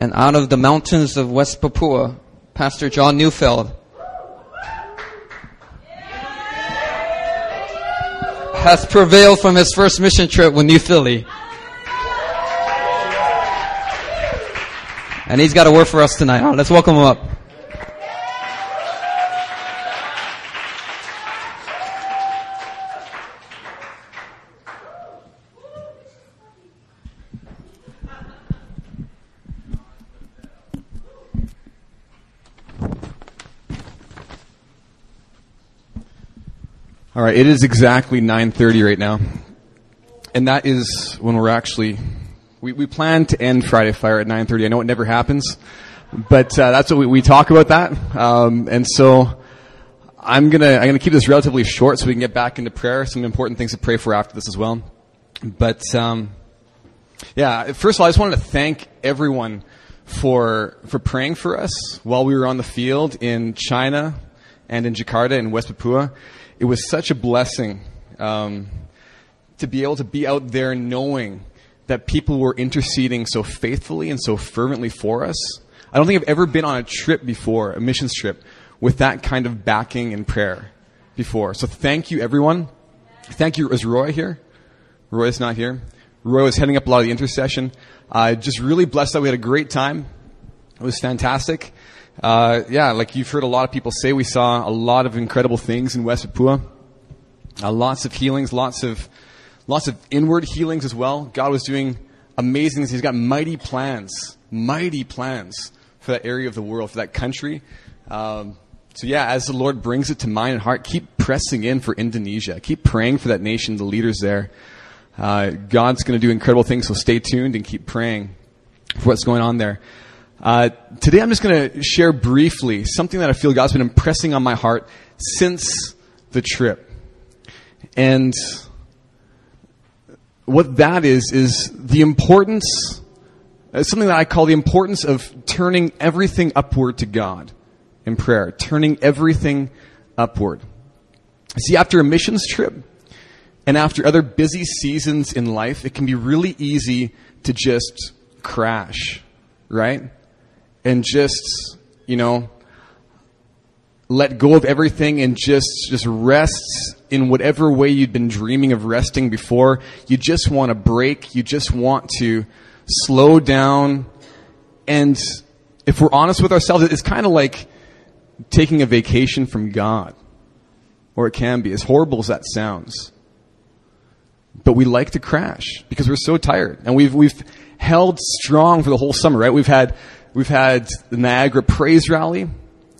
And out of the mountains of West Papua, Pastor John Neufeld has prevailed from his first mission trip with New Philly. And he's got a word for us tonight. Let's welcome him up. Right, it is exactly 9:30 right now, and that is when we're actually we, we plan to end Friday Fire at 9:30. I know it never happens, but uh, that's what we, we talk about that, um, and so I'm gonna I'm gonna keep this relatively short so we can get back into prayer. Some important things to pray for after this as well, but um, yeah. First of all, I just wanted to thank everyone for for praying for us while we were on the field in China and in Jakarta and West Papua it was such a blessing um, to be able to be out there knowing that people were interceding so faithfully and so fervently for us. I don't think I've ever been on a trip before, a missions trip, with that kind of backing and prayer before. So thank you, everyone. Thank you. Is Roy here? Roy is not here. Roy was heading up a lot of the intercession. Uh, just really blessed that we had a great time. It was fantastic uh, yeah, like you've heard a lot of people say, we saw a lot of incredible things in West Papua. Uh, lots of healings, lots of, lots of inward healings as well. God was doing amazing things. He's got mighty plans, mighty plans for that area of the world, for that country. Um, so yeah, as the Lord brings it to mind and heart, keep pressing in for Indonesia. Keep praying for that nation, the leaders there. Uh, God's going to do incredible things, so stay tuned and keep praying for what's going on there. Uh, today I'm just going to share briefly something that I feel God's been impressing on my heart since the trip. And what that is, is the importance, uh, something that I call the importance of turning everything upward to God in prayer, turning everything upward. See, after a missions trip and after other busy seasons in life, it can be really easy to just crash, right? And just, you know, let go of everything and just, just rest in whatever way you'd been dreaming of resting before. You just want to break. You just want to slow down. And if we're honest with ourselves, it's kind of like taking a vacation from God. Or it can be, as horrible as that sounds. But we like to crash because we're so tired. And we've, we've held strong for the whole summer, right? We've had We've had the Niagara Praise Rally.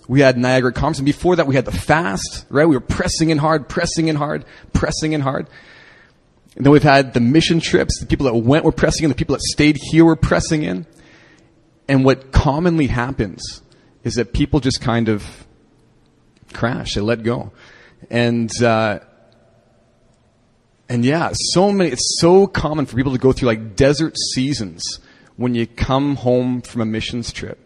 We had Niagara Conference. And before that, we had the fast, right? We were pressing in hard, pressing in hard, pressing in hard. And then we've had the mission trips. The people that went were pressing in. The people that stayed here were pressing in. And what commonly happens is that people just kind of crash. They let go. And, uh, and yeah, so many, it's so common for people to go through like desert seasons when you come home from a missions trip.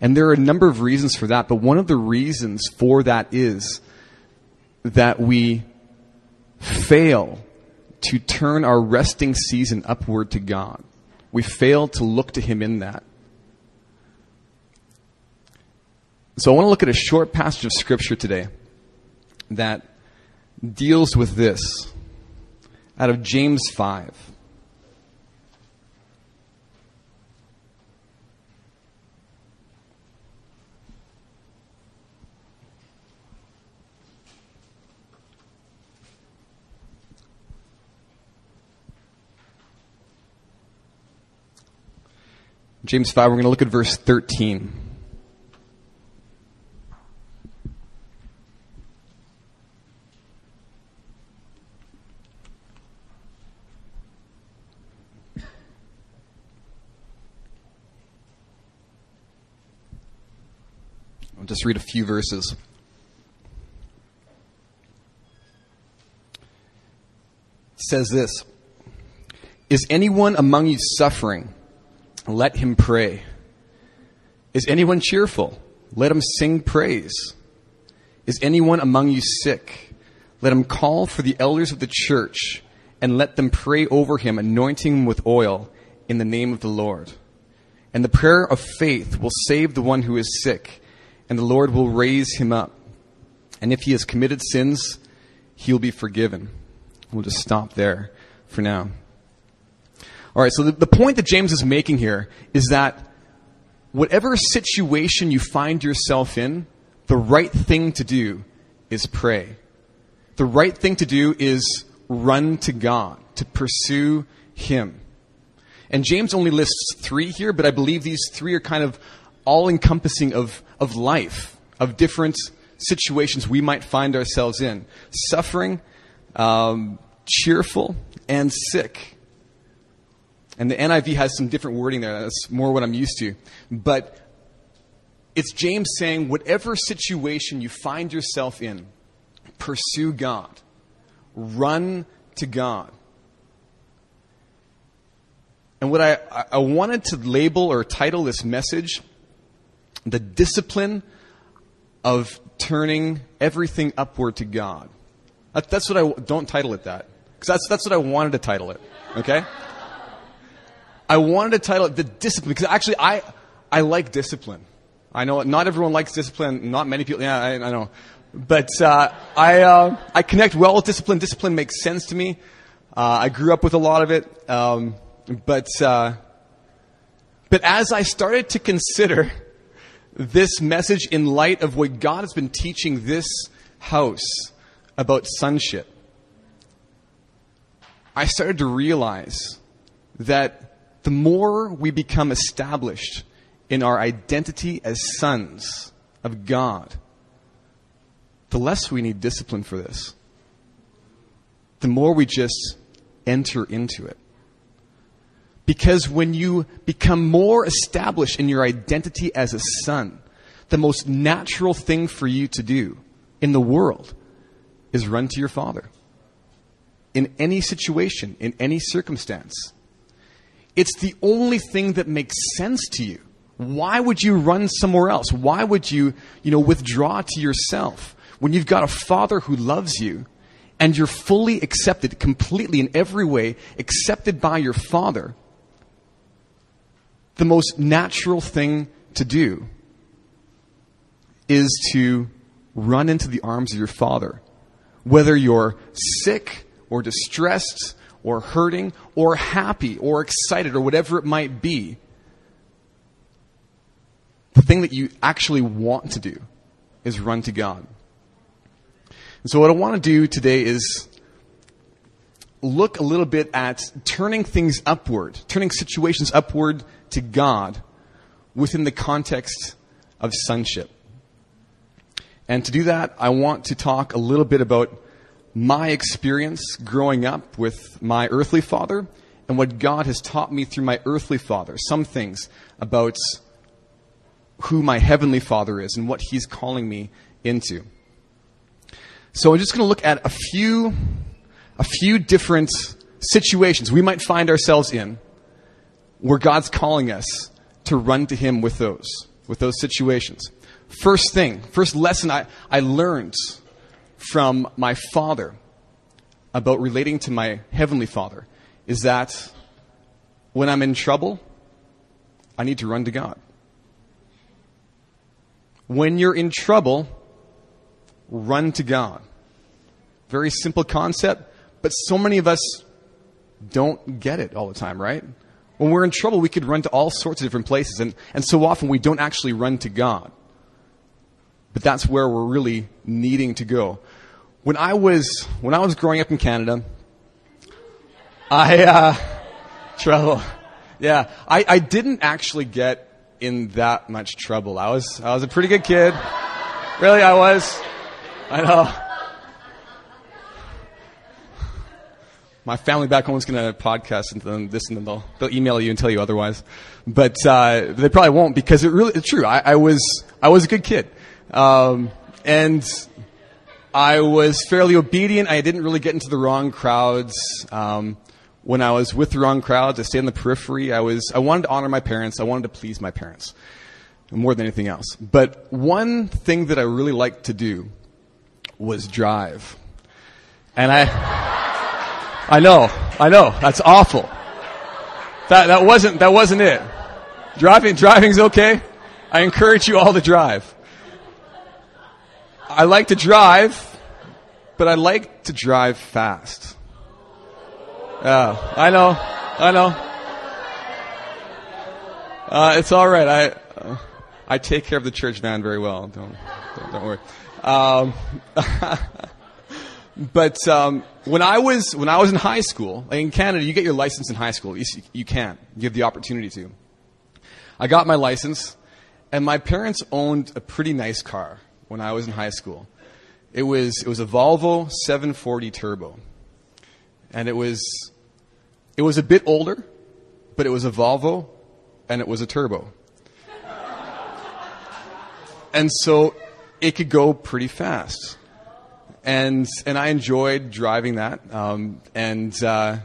And there are a number of reasons for that, but one of the reasons for that is that we fail to turn our resting season upward to God. We fail to look to Him in that. So I want to look at a short passage of Scripture today that deals with this out of James 5. James 5, we're going to look at verse 13. I'll just read a few verses. It says this Is anyone among you suffering? Let him pray. Is anyone cheerful? Let him sing praise. Is anyone among you sick? Let him call for the elders of the church and let them pray over him, anointing him with oil in the name of the Lord. And the prayer of faith will save the one who is sick, and the Lord will raise him up. And if he has committed sins, he'll be forgiven. We'll just stop there for now. All right, so the, the point that James is making here is that whatever situation you find yourself in, the right thing to do is pray. The right thing to do is run to God, to pursue Him. And James only lists three here, but I believe these three are kind of all encompassing of, of life, of different situations we might find ourselves in suffering, um, cheerful, and sick. And the NIV has some different wording there. That's more what I'm used to. But it's James saying, whatever situation you find yourself in, pursue God. Run to God. And what I, I wanted to label or title this message, the discipline of turning everything upward to God. That's what I don't title it that. Because that's, that's what I wanted to title it. Okay? I wanted to title it the discipline because actually I, I like discipline. I know not everyone likes discipline. Not many people. Yeah, I, I know. But uh, I, uh, I connect well with discipline. Discipline makes sense to me. Uh, I grew up with a lot of it. Um, but, uh, but as I started to consider this message in light of what God has been teaching this house about sonship, I started to realize that the more we become established in our identity as sons of God, the less we need discipline for this. The more we just enter into it. Because when you become more established in your identity as a son, the most natural thing for you to do in the world is run to your father. In any situation, in any circumstance. It's the only thing that makes sense to you. Why would you run somewhere else? Why would you, you know, withdraw to yourself when you've got a father who loves you and you're fully accepted, completely in every way, accepted by your father? The most natural thing to do is to run into the arms of your father. Whether you're sick or distressed or hurting or happy or excited or whatever it might be, the thing that you actually want to do is run to God. And so, what I want to do today is look a little bit at turning things upward, turning situations upward to God within the context of sonship. And to do that, I want to talk a little bit about my experience growing up with my earthly father and what God has taught me through my earthly father. Some things about who my heavenly father is and what he's calling me into. So I'm just going to look at a few, a few different situations we might find ourselves in where God's calling us to run to him with those, with those situations. First thing, first lesson I, I learned from my father about relating to my heavenly father is that when I'm in trouble, I need to run to God. When you're in trouble, run to God. Very simple concept, but so many of us don't get it all the time, right? When we're in trouble, we could run to all sorts of different places, and, and so often we don't actually run to God. But that's where we're really needing to go. When I was when I was growing up in Canada, I uh, trouble. Yeah, I, I didn't actually get in that much trouble. I was I was a pretty good kid. Really, I was. I know. My family back home is going to podcast and then this, and then they'll, they'll email you and tell you otherwise. But uh, they probably won't because it really it's true. I, I was I was a good kid. Um, and I was fairly obedient. I didn't really get into the wrong crowds. Um, when I was with the wrong crowds, I stayed on the periphery. I was I wanted to honor my parents. I wanted to please my parents more than anything else. But one thing that I really liked to do was drive. And I I know, I know, that's awful. That that wasn't that wasn't it. driving, driving's okay. I encourage you all to drive. I like to drive, but I like to drive fast. Yeah, I know, I know. Uh, it's all right. I uh, I take care of the church van very well. Don't don't, don't worry. Um, but um, when I was when I was in high school, like in Canada, you get your license in high school. You, you can. You have the opportunity to. I got my license, and my parents owned a pretty nice car when I was in high school. It was it was a Volvo 740 Turbo, and it was it was a bit older, but it was a Volvo, and it was a turbo. and so it could go pretty fast, and and I enjoyed driving that, um, and. Uh,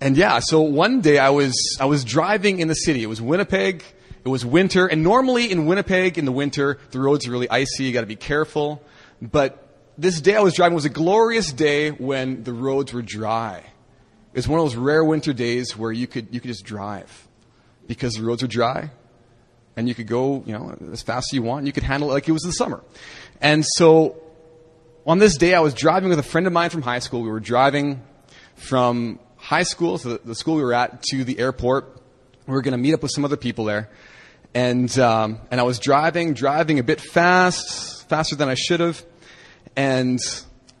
and yeah, so one day I was I was driving in the city. It was Winnipeg. It was winter, and normally in Winnipeg in the winter, the roads are really icy. You got to be careful. But this day I was driving was a glorious day when the roads were dry. It was one of those rare winter days where you could you could just drive because the roads are dry, and you could go you know as fast as you want. And you could handle it like it was the summer. And so on this day I was driving with a friend of mine from high school. We were driving from high school, so the school we were at, to the airport. We were going to meet up with some other people there. And, um, and I was driving, driving a bit fast, faster than I should have. And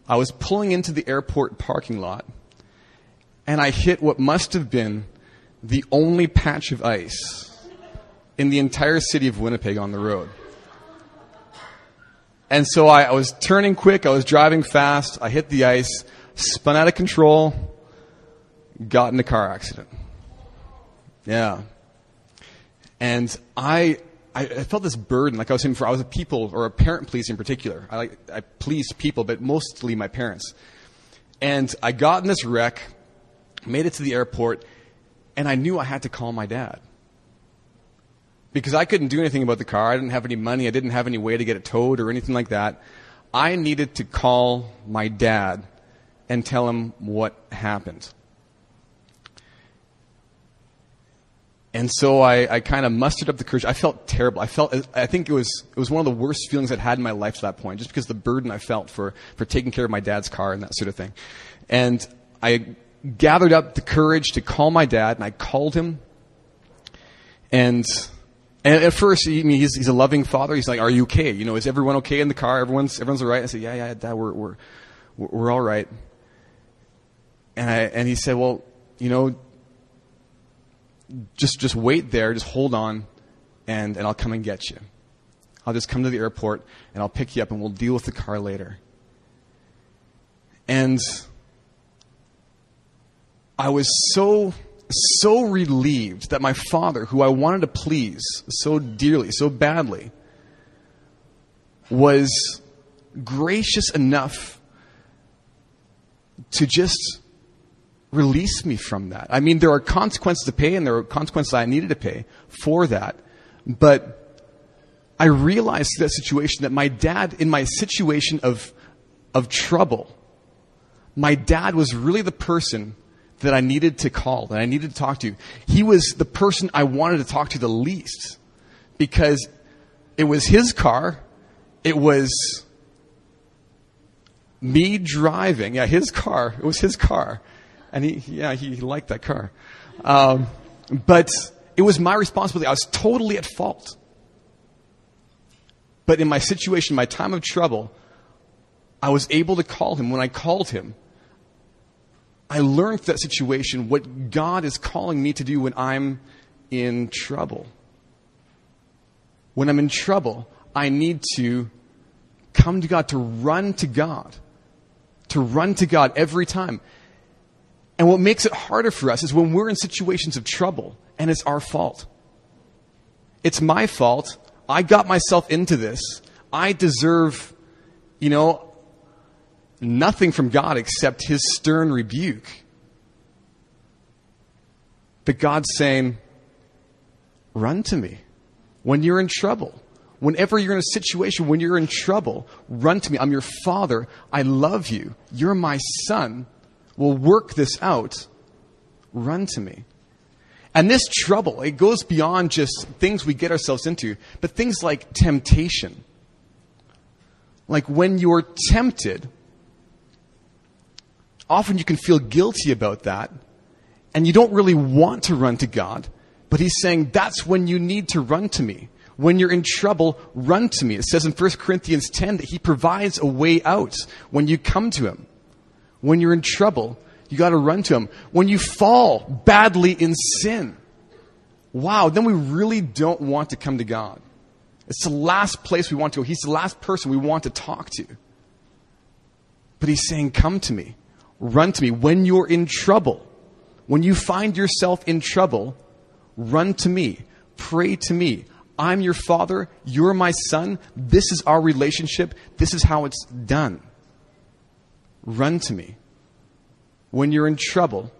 I was pulling into the airport parking lot. And I hit what must have been the only patch of ice in the entire city of Winnipeg on the road. And so I, I was turning quick, I was driving fast, I hit the ice, spun out of control, got in a car accident. Yeah. And I, I, I felt this burden, like I was saying before, I was a people, or a parent police in particular. I, like, I pleased people, but mostly my parents. And I got in this wreck, made it to the airport, and I knew I had to call my dad. Because I couldn't do anything about the car. I didn't have any money. I didn't have any way to get it towed or anything like that. I needed to call my dad and tell him what happened. And so I, I kind of mustered up the courage. I felt terrible. I felt, I think it was, it was one of the worst feelings I'd had in my life to that point, just because the burden I felt for, for taking care of my dad's car and that sort of thing. And I gathered up the courage to call my dad, and I called him. And, and at first, I mean, he's, he's a loving father. He's like, are you okay? You know, is everyone okay in the car? Everyone's, everyone's all right? I said, yeah, yeah, dad, we're, we're, we're all right. And I, and he said, well, you know, just just wait there, just hold on, and, and I'll come and get you. I'll just come to the airport and I'll pick you up and we'll deal with the car later. And I was so so relieved that my father, who I wanted to please so dearly, so badly, was gracious enough to just release me from that. I mean, there are consequences to pay and there are consequences I needed to pay for that. But I realized that situation that my dad, in my situation of, of trouble, my dad was really the person that I needed to call, that I needed to talk to. He was the person I wanted to talk to the least because it was his car. It was me driving. Yeah, his car. It was his car. And he, yeah, he, he liked that car. Um, but it was my responsibility. I was totally at fault. But in my situation, my time of trouble, I was able to call him. When I called him, I learned that situation what God is calling me to do when I'm in trouble. When I'm in trouble, I need to come to God, to run to God, to run to God every time. And what makes it harder for us is when we're in situations of trouble and it's our fault. It's my fault. I got myself into this. I deserve, you know, nothing from God except his stern rebuke. But God's saying, run to me when you're in trouble. Whenever you're in a situation, when you're in trouble, run to me. I'm your father. I love you. You're my son will work this out, run to me. And this trouble, it goes beyond just things we get ourselves into, but things like temptation. Like when you're tempted, often you can feel guilty about that, and you don't really want to run to God. But he's saying that's when you need to run to me. When you're in trouble, run to me. It says in 1 Corinthians 10 that he provides a way out when you come to him. When you're in trouble, you got to run to him. When you fall badly in sin, wow, then we really don't want to come to God. It's the last place we want to go. He's the last person we want to talk to. But he's saying, Come to me. Run to me. When you're in trouble, when you find yourself in trouble, run to me. Pray to me. I'm your father. You're my son. This is our relationship. This is how it's done. Run to me. When you're in trouble,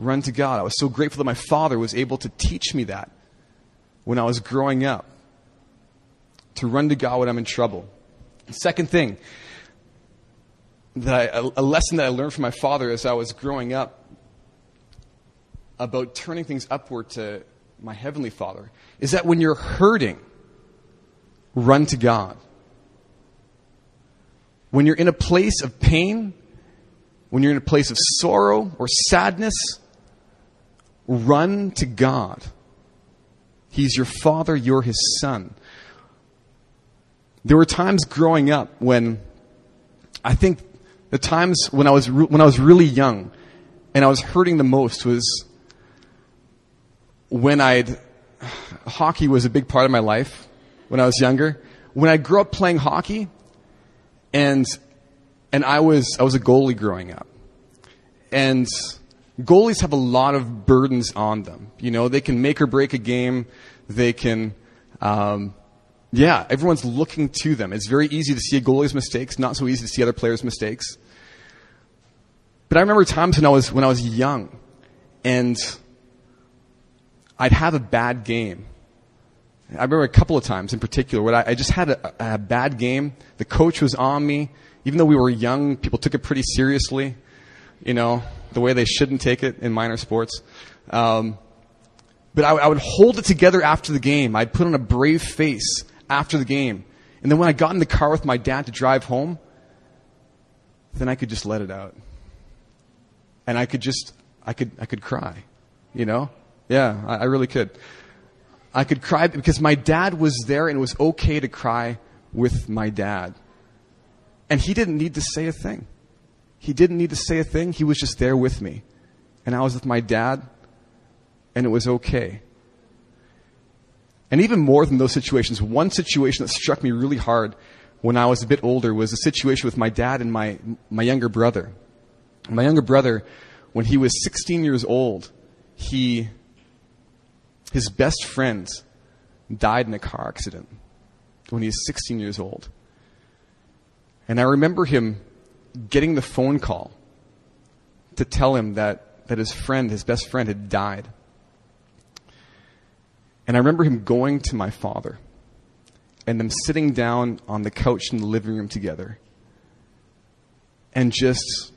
run to God. I was so grateful that my father was able to teach me that when I was growing up. To run to God when I'm in trouble. Second thing, that I, a lesson that I learned from my father as I was growing up about turning things upward to my Heavenly Father is that when you're hurting, run to God. When you're in a place of pain, when you're in a place of sorrow or sadness, run to God. He's your Father, you're His Son. There were times growing up when I think the times when I was, re- when I was really young and I was hurting the most was when I'd, hockey was a big part of my life when I was younger. When I grew up playing hockey, and, and I was, I was a goalie growing up. And goalies have a lot of burdens on them. You know, they can make or break a game. They can, um, yeah, everyone's looking to them. It's very easy to see a goalie's mistakes, not so easy to see other players' mistakes. But I remember times when I was, when I was young, and I'd have a bad game. I remember a couple of times in particular where I, I just had a, a, bad game. The coach was on me. Even though we were young, people took it pretty seriously, you know, the way they shouldn't take it in minor sports. Um, but I, I would hold it together after the game. I'd put on a brave face after the game. And then when I got in the car with my dad to drive home, then I could just let it out. And I could just, I could, I could cry, you know? Yeah, I, I really could. I could cry because my dad was there and it was okay to cry with my dad. And he didn't need to say a thing. He didn't need to say a thing. He was just there with me. And I was with my dad, and it was okay. And even more than those situations, one situation that struck me really hard when I was a bit older was a situation with my dad and my, my younger brother. My younger brother, when he was 16 years old, he his best friend died in a car accident when he was 16 years old. And I remember him getting the phone call to tell him that, that his friend, his best friend, had died. And I remember him going to my father and them sitting down on the couch in the living room together and just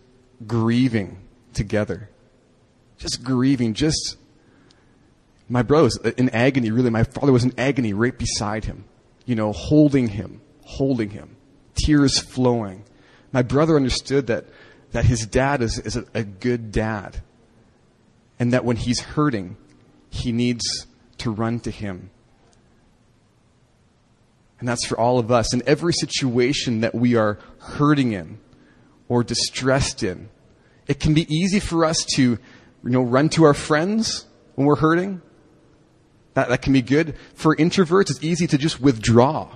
grieving together. Just grieving, just my brother was in agony, really. My father was in agony right beside him, you know, holding him, holding him, tears flowing. My brother understood that, that his dad is, is a, a good dad, and that when he's hurting, he needs to run to him. And that's for all of us. In every situation that we are hurting in or distressed in, it can be easy for us to, you know, run to our friends when we're hurting. That, that can be good. For introverts, it's easy to just withdraw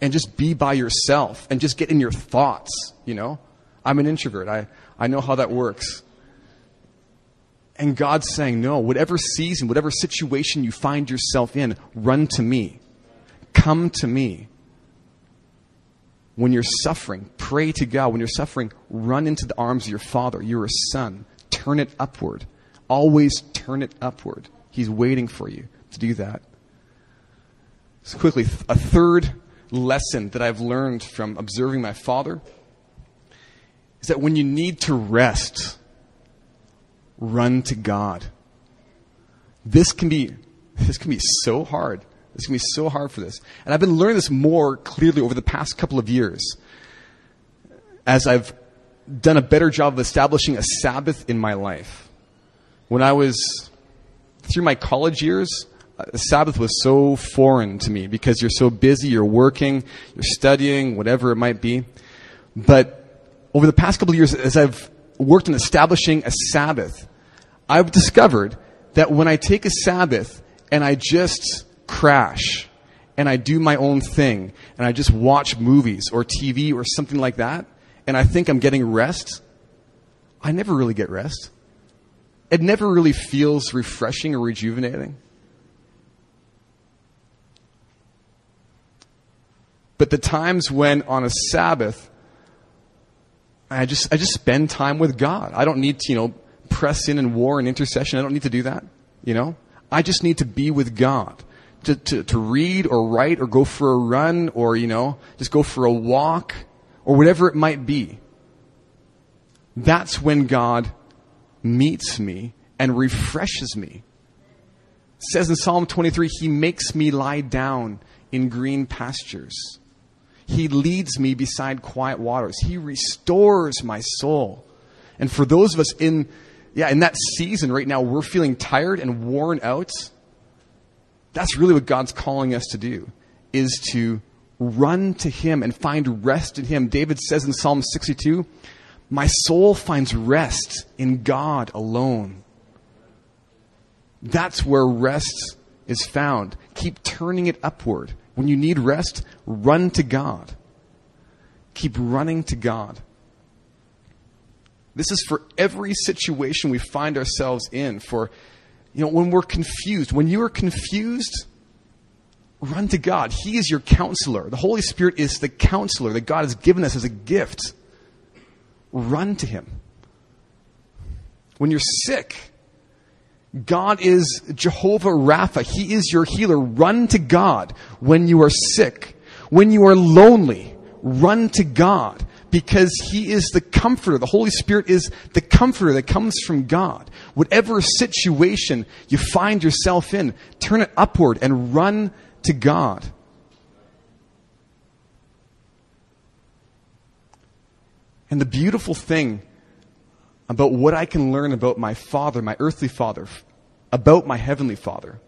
and just be by yourself and just get in your thoughts, you know? I'm an introvert. I, I know how that works. And God's saying, no, whatever season, whatever situation you find yourself in, run to me. Come to me. When you're suffering, pray to God. When you're suffering, run into the arms of your Father. You're a son. Turn it upward. Always turn it upward. He's waiting for you to do that. So, quickly, a third lesson that I've learned from observing my father is that when you need to rest, run to God. this can be, this can be so hard. This can be so hard for this. And I've been learning this more clearly over the past couple of years as I've done a better job of establishing a Sabbath in my life. When I was through my college years, uh, Sabbath was so foreign to me because you're so busy, you're working, you're studying, whatever it might be. But over the past couple of years, as I've worked on establishing a Sabbath, I've discovered that when I take a Sabbath and I just crash and I do my own thing and I just watch movies or TV or something like that and I think I'm getting rest, I never really get rest. It never really feels refreshing or rejuvenating. But the times when on a Sabbath, I just, I just spend time with God. I don't need to, you know, press in and war and intercession. I don't need to do that, you know? I just need to be with God. To, to, to read or write or go for a run or, you know, just go for a walk or whatever it might be. That's when God meets me and refreshes me. It says in Psalm 23, He makes me lie down in green pastures. He leads me beside quiet waters. He restores my soul. And for those of us in, yeah, in that season right now, we're feeling tired and worn out. That's really what God's calling us to do, is to run to Him and find rest in Him. David says in Psalm 62, My soul finds rest in God alone. That's where rest is found. Keep turning it upward. When you need rest, run to God. Keep running to God. This is for every situation we find ourselves in. For, you know, when we're confused. When you are confused, run to God. He is your counselor. The Holy Spirit is the counselor that God has given us as a gift. Run to Him. When you're sick, God is Jehovah Rapha. He is your healer. Run to God when you are sick. When you are lonely, run to God because He is the comforter. The Holy Spirit is the comforter that comes from God. Whatever situation you find yourself in, turn it upward and run to God. And the beautiful thing about what I can learn about my Father, my earthly Father, about my Heavenly Father,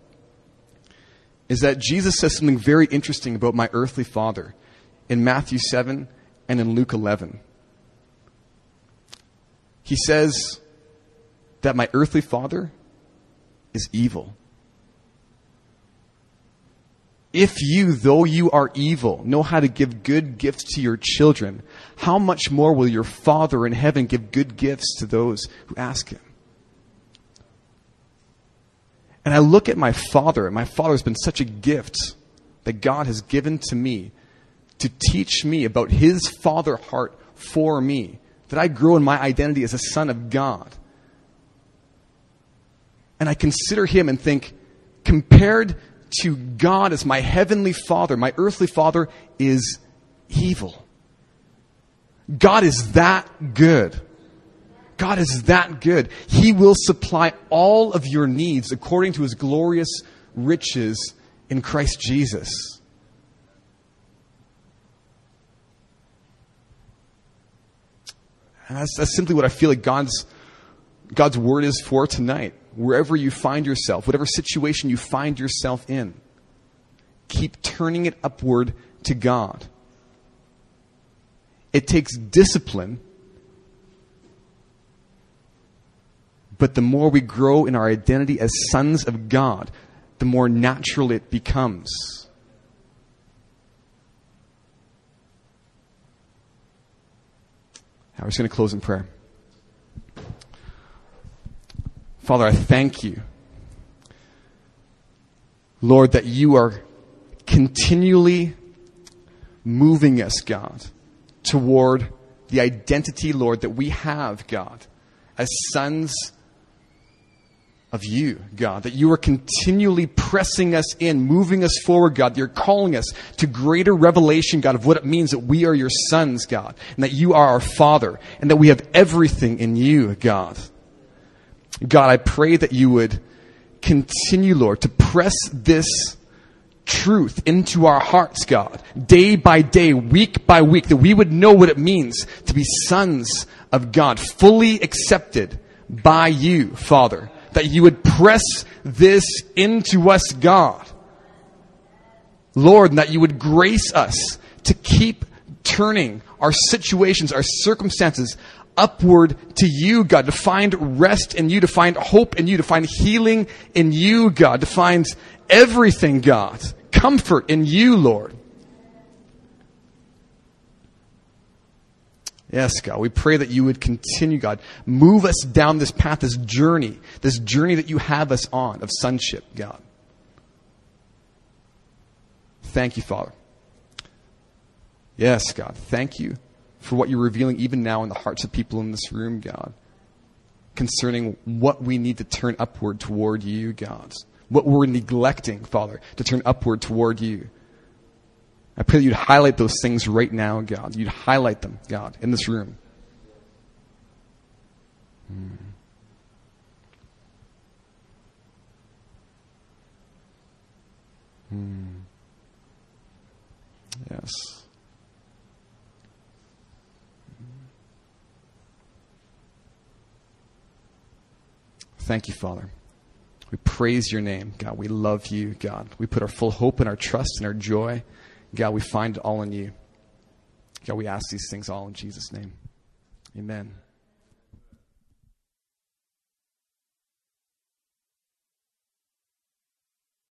is that Jesus says something very interesting about my earthly Father in Matthew 7 and in Luke 11. He says that my earthly Father is evil. If you, though you are evil, know how to give good gifts to your children, how much more will your Father in heaven give good gifts to those who ask Him? And I look at my Father, and my Father has been such a gift that God has given to me to teach me about His Father heart for me, that I grow in my identity as a son of God. And I consider Him and think, compared to God as my heavenly father, my earthly father, is evil. God is that good. God is that good. He will supply all of your needs according to his glorious riches in Christ Jesus. And that's, that's simply what I feel like God's, God's word is for tonight wherever you find yourself, whatever situation you find yourself in, keep turning it upward to God. It takes discipline, but the more we grow in our identity as sons of God, the more natural it becomes. I was going to close in prayer. Father, I thank you, Lord, that you are continually moving us, God, toward the identity, Lord, that we have, God, as sons of you, God, that you are continually pressing us in, moving us forward, God, you're calling us to greater revelation, God, of what it means that we are your sons, God, and that you are our Father, and that we have everything in you, God. God, I pray that you would continue, Lord, to press this truth into our hearts, God, day by day, week by week, that we would know what it means to be sons of God, fully accepted by you, Father. That you would press this into us, God. Lord, and that you would grace us to keep turning our situations, our circumstances upward to you, God, to find rest in you, to find hope in you, to find healing in you, God, to find everything, God, comfort in you, Lord. Yes, God, we pray that you would continue, God, move us down this path, this journey, this journey that you have us on of sonship, God. Thank you, Father. Yes, God, thank you for what you're revealing even now in the hearts of people in this room, God, concerning what we need to turn upward toward you, God. What we're neglecting, Father, to turn upward toward you. I pray that you'd highlight those things right now, God. You'd highlight them, God, in this room. Hmm. Hmm. Yes. Thank you, Father. We praise your name, God. We love you, God. We put our full hope and our trust and our joy. God, we find it all in you. God, we ask these things all in Jesus' name. Amen.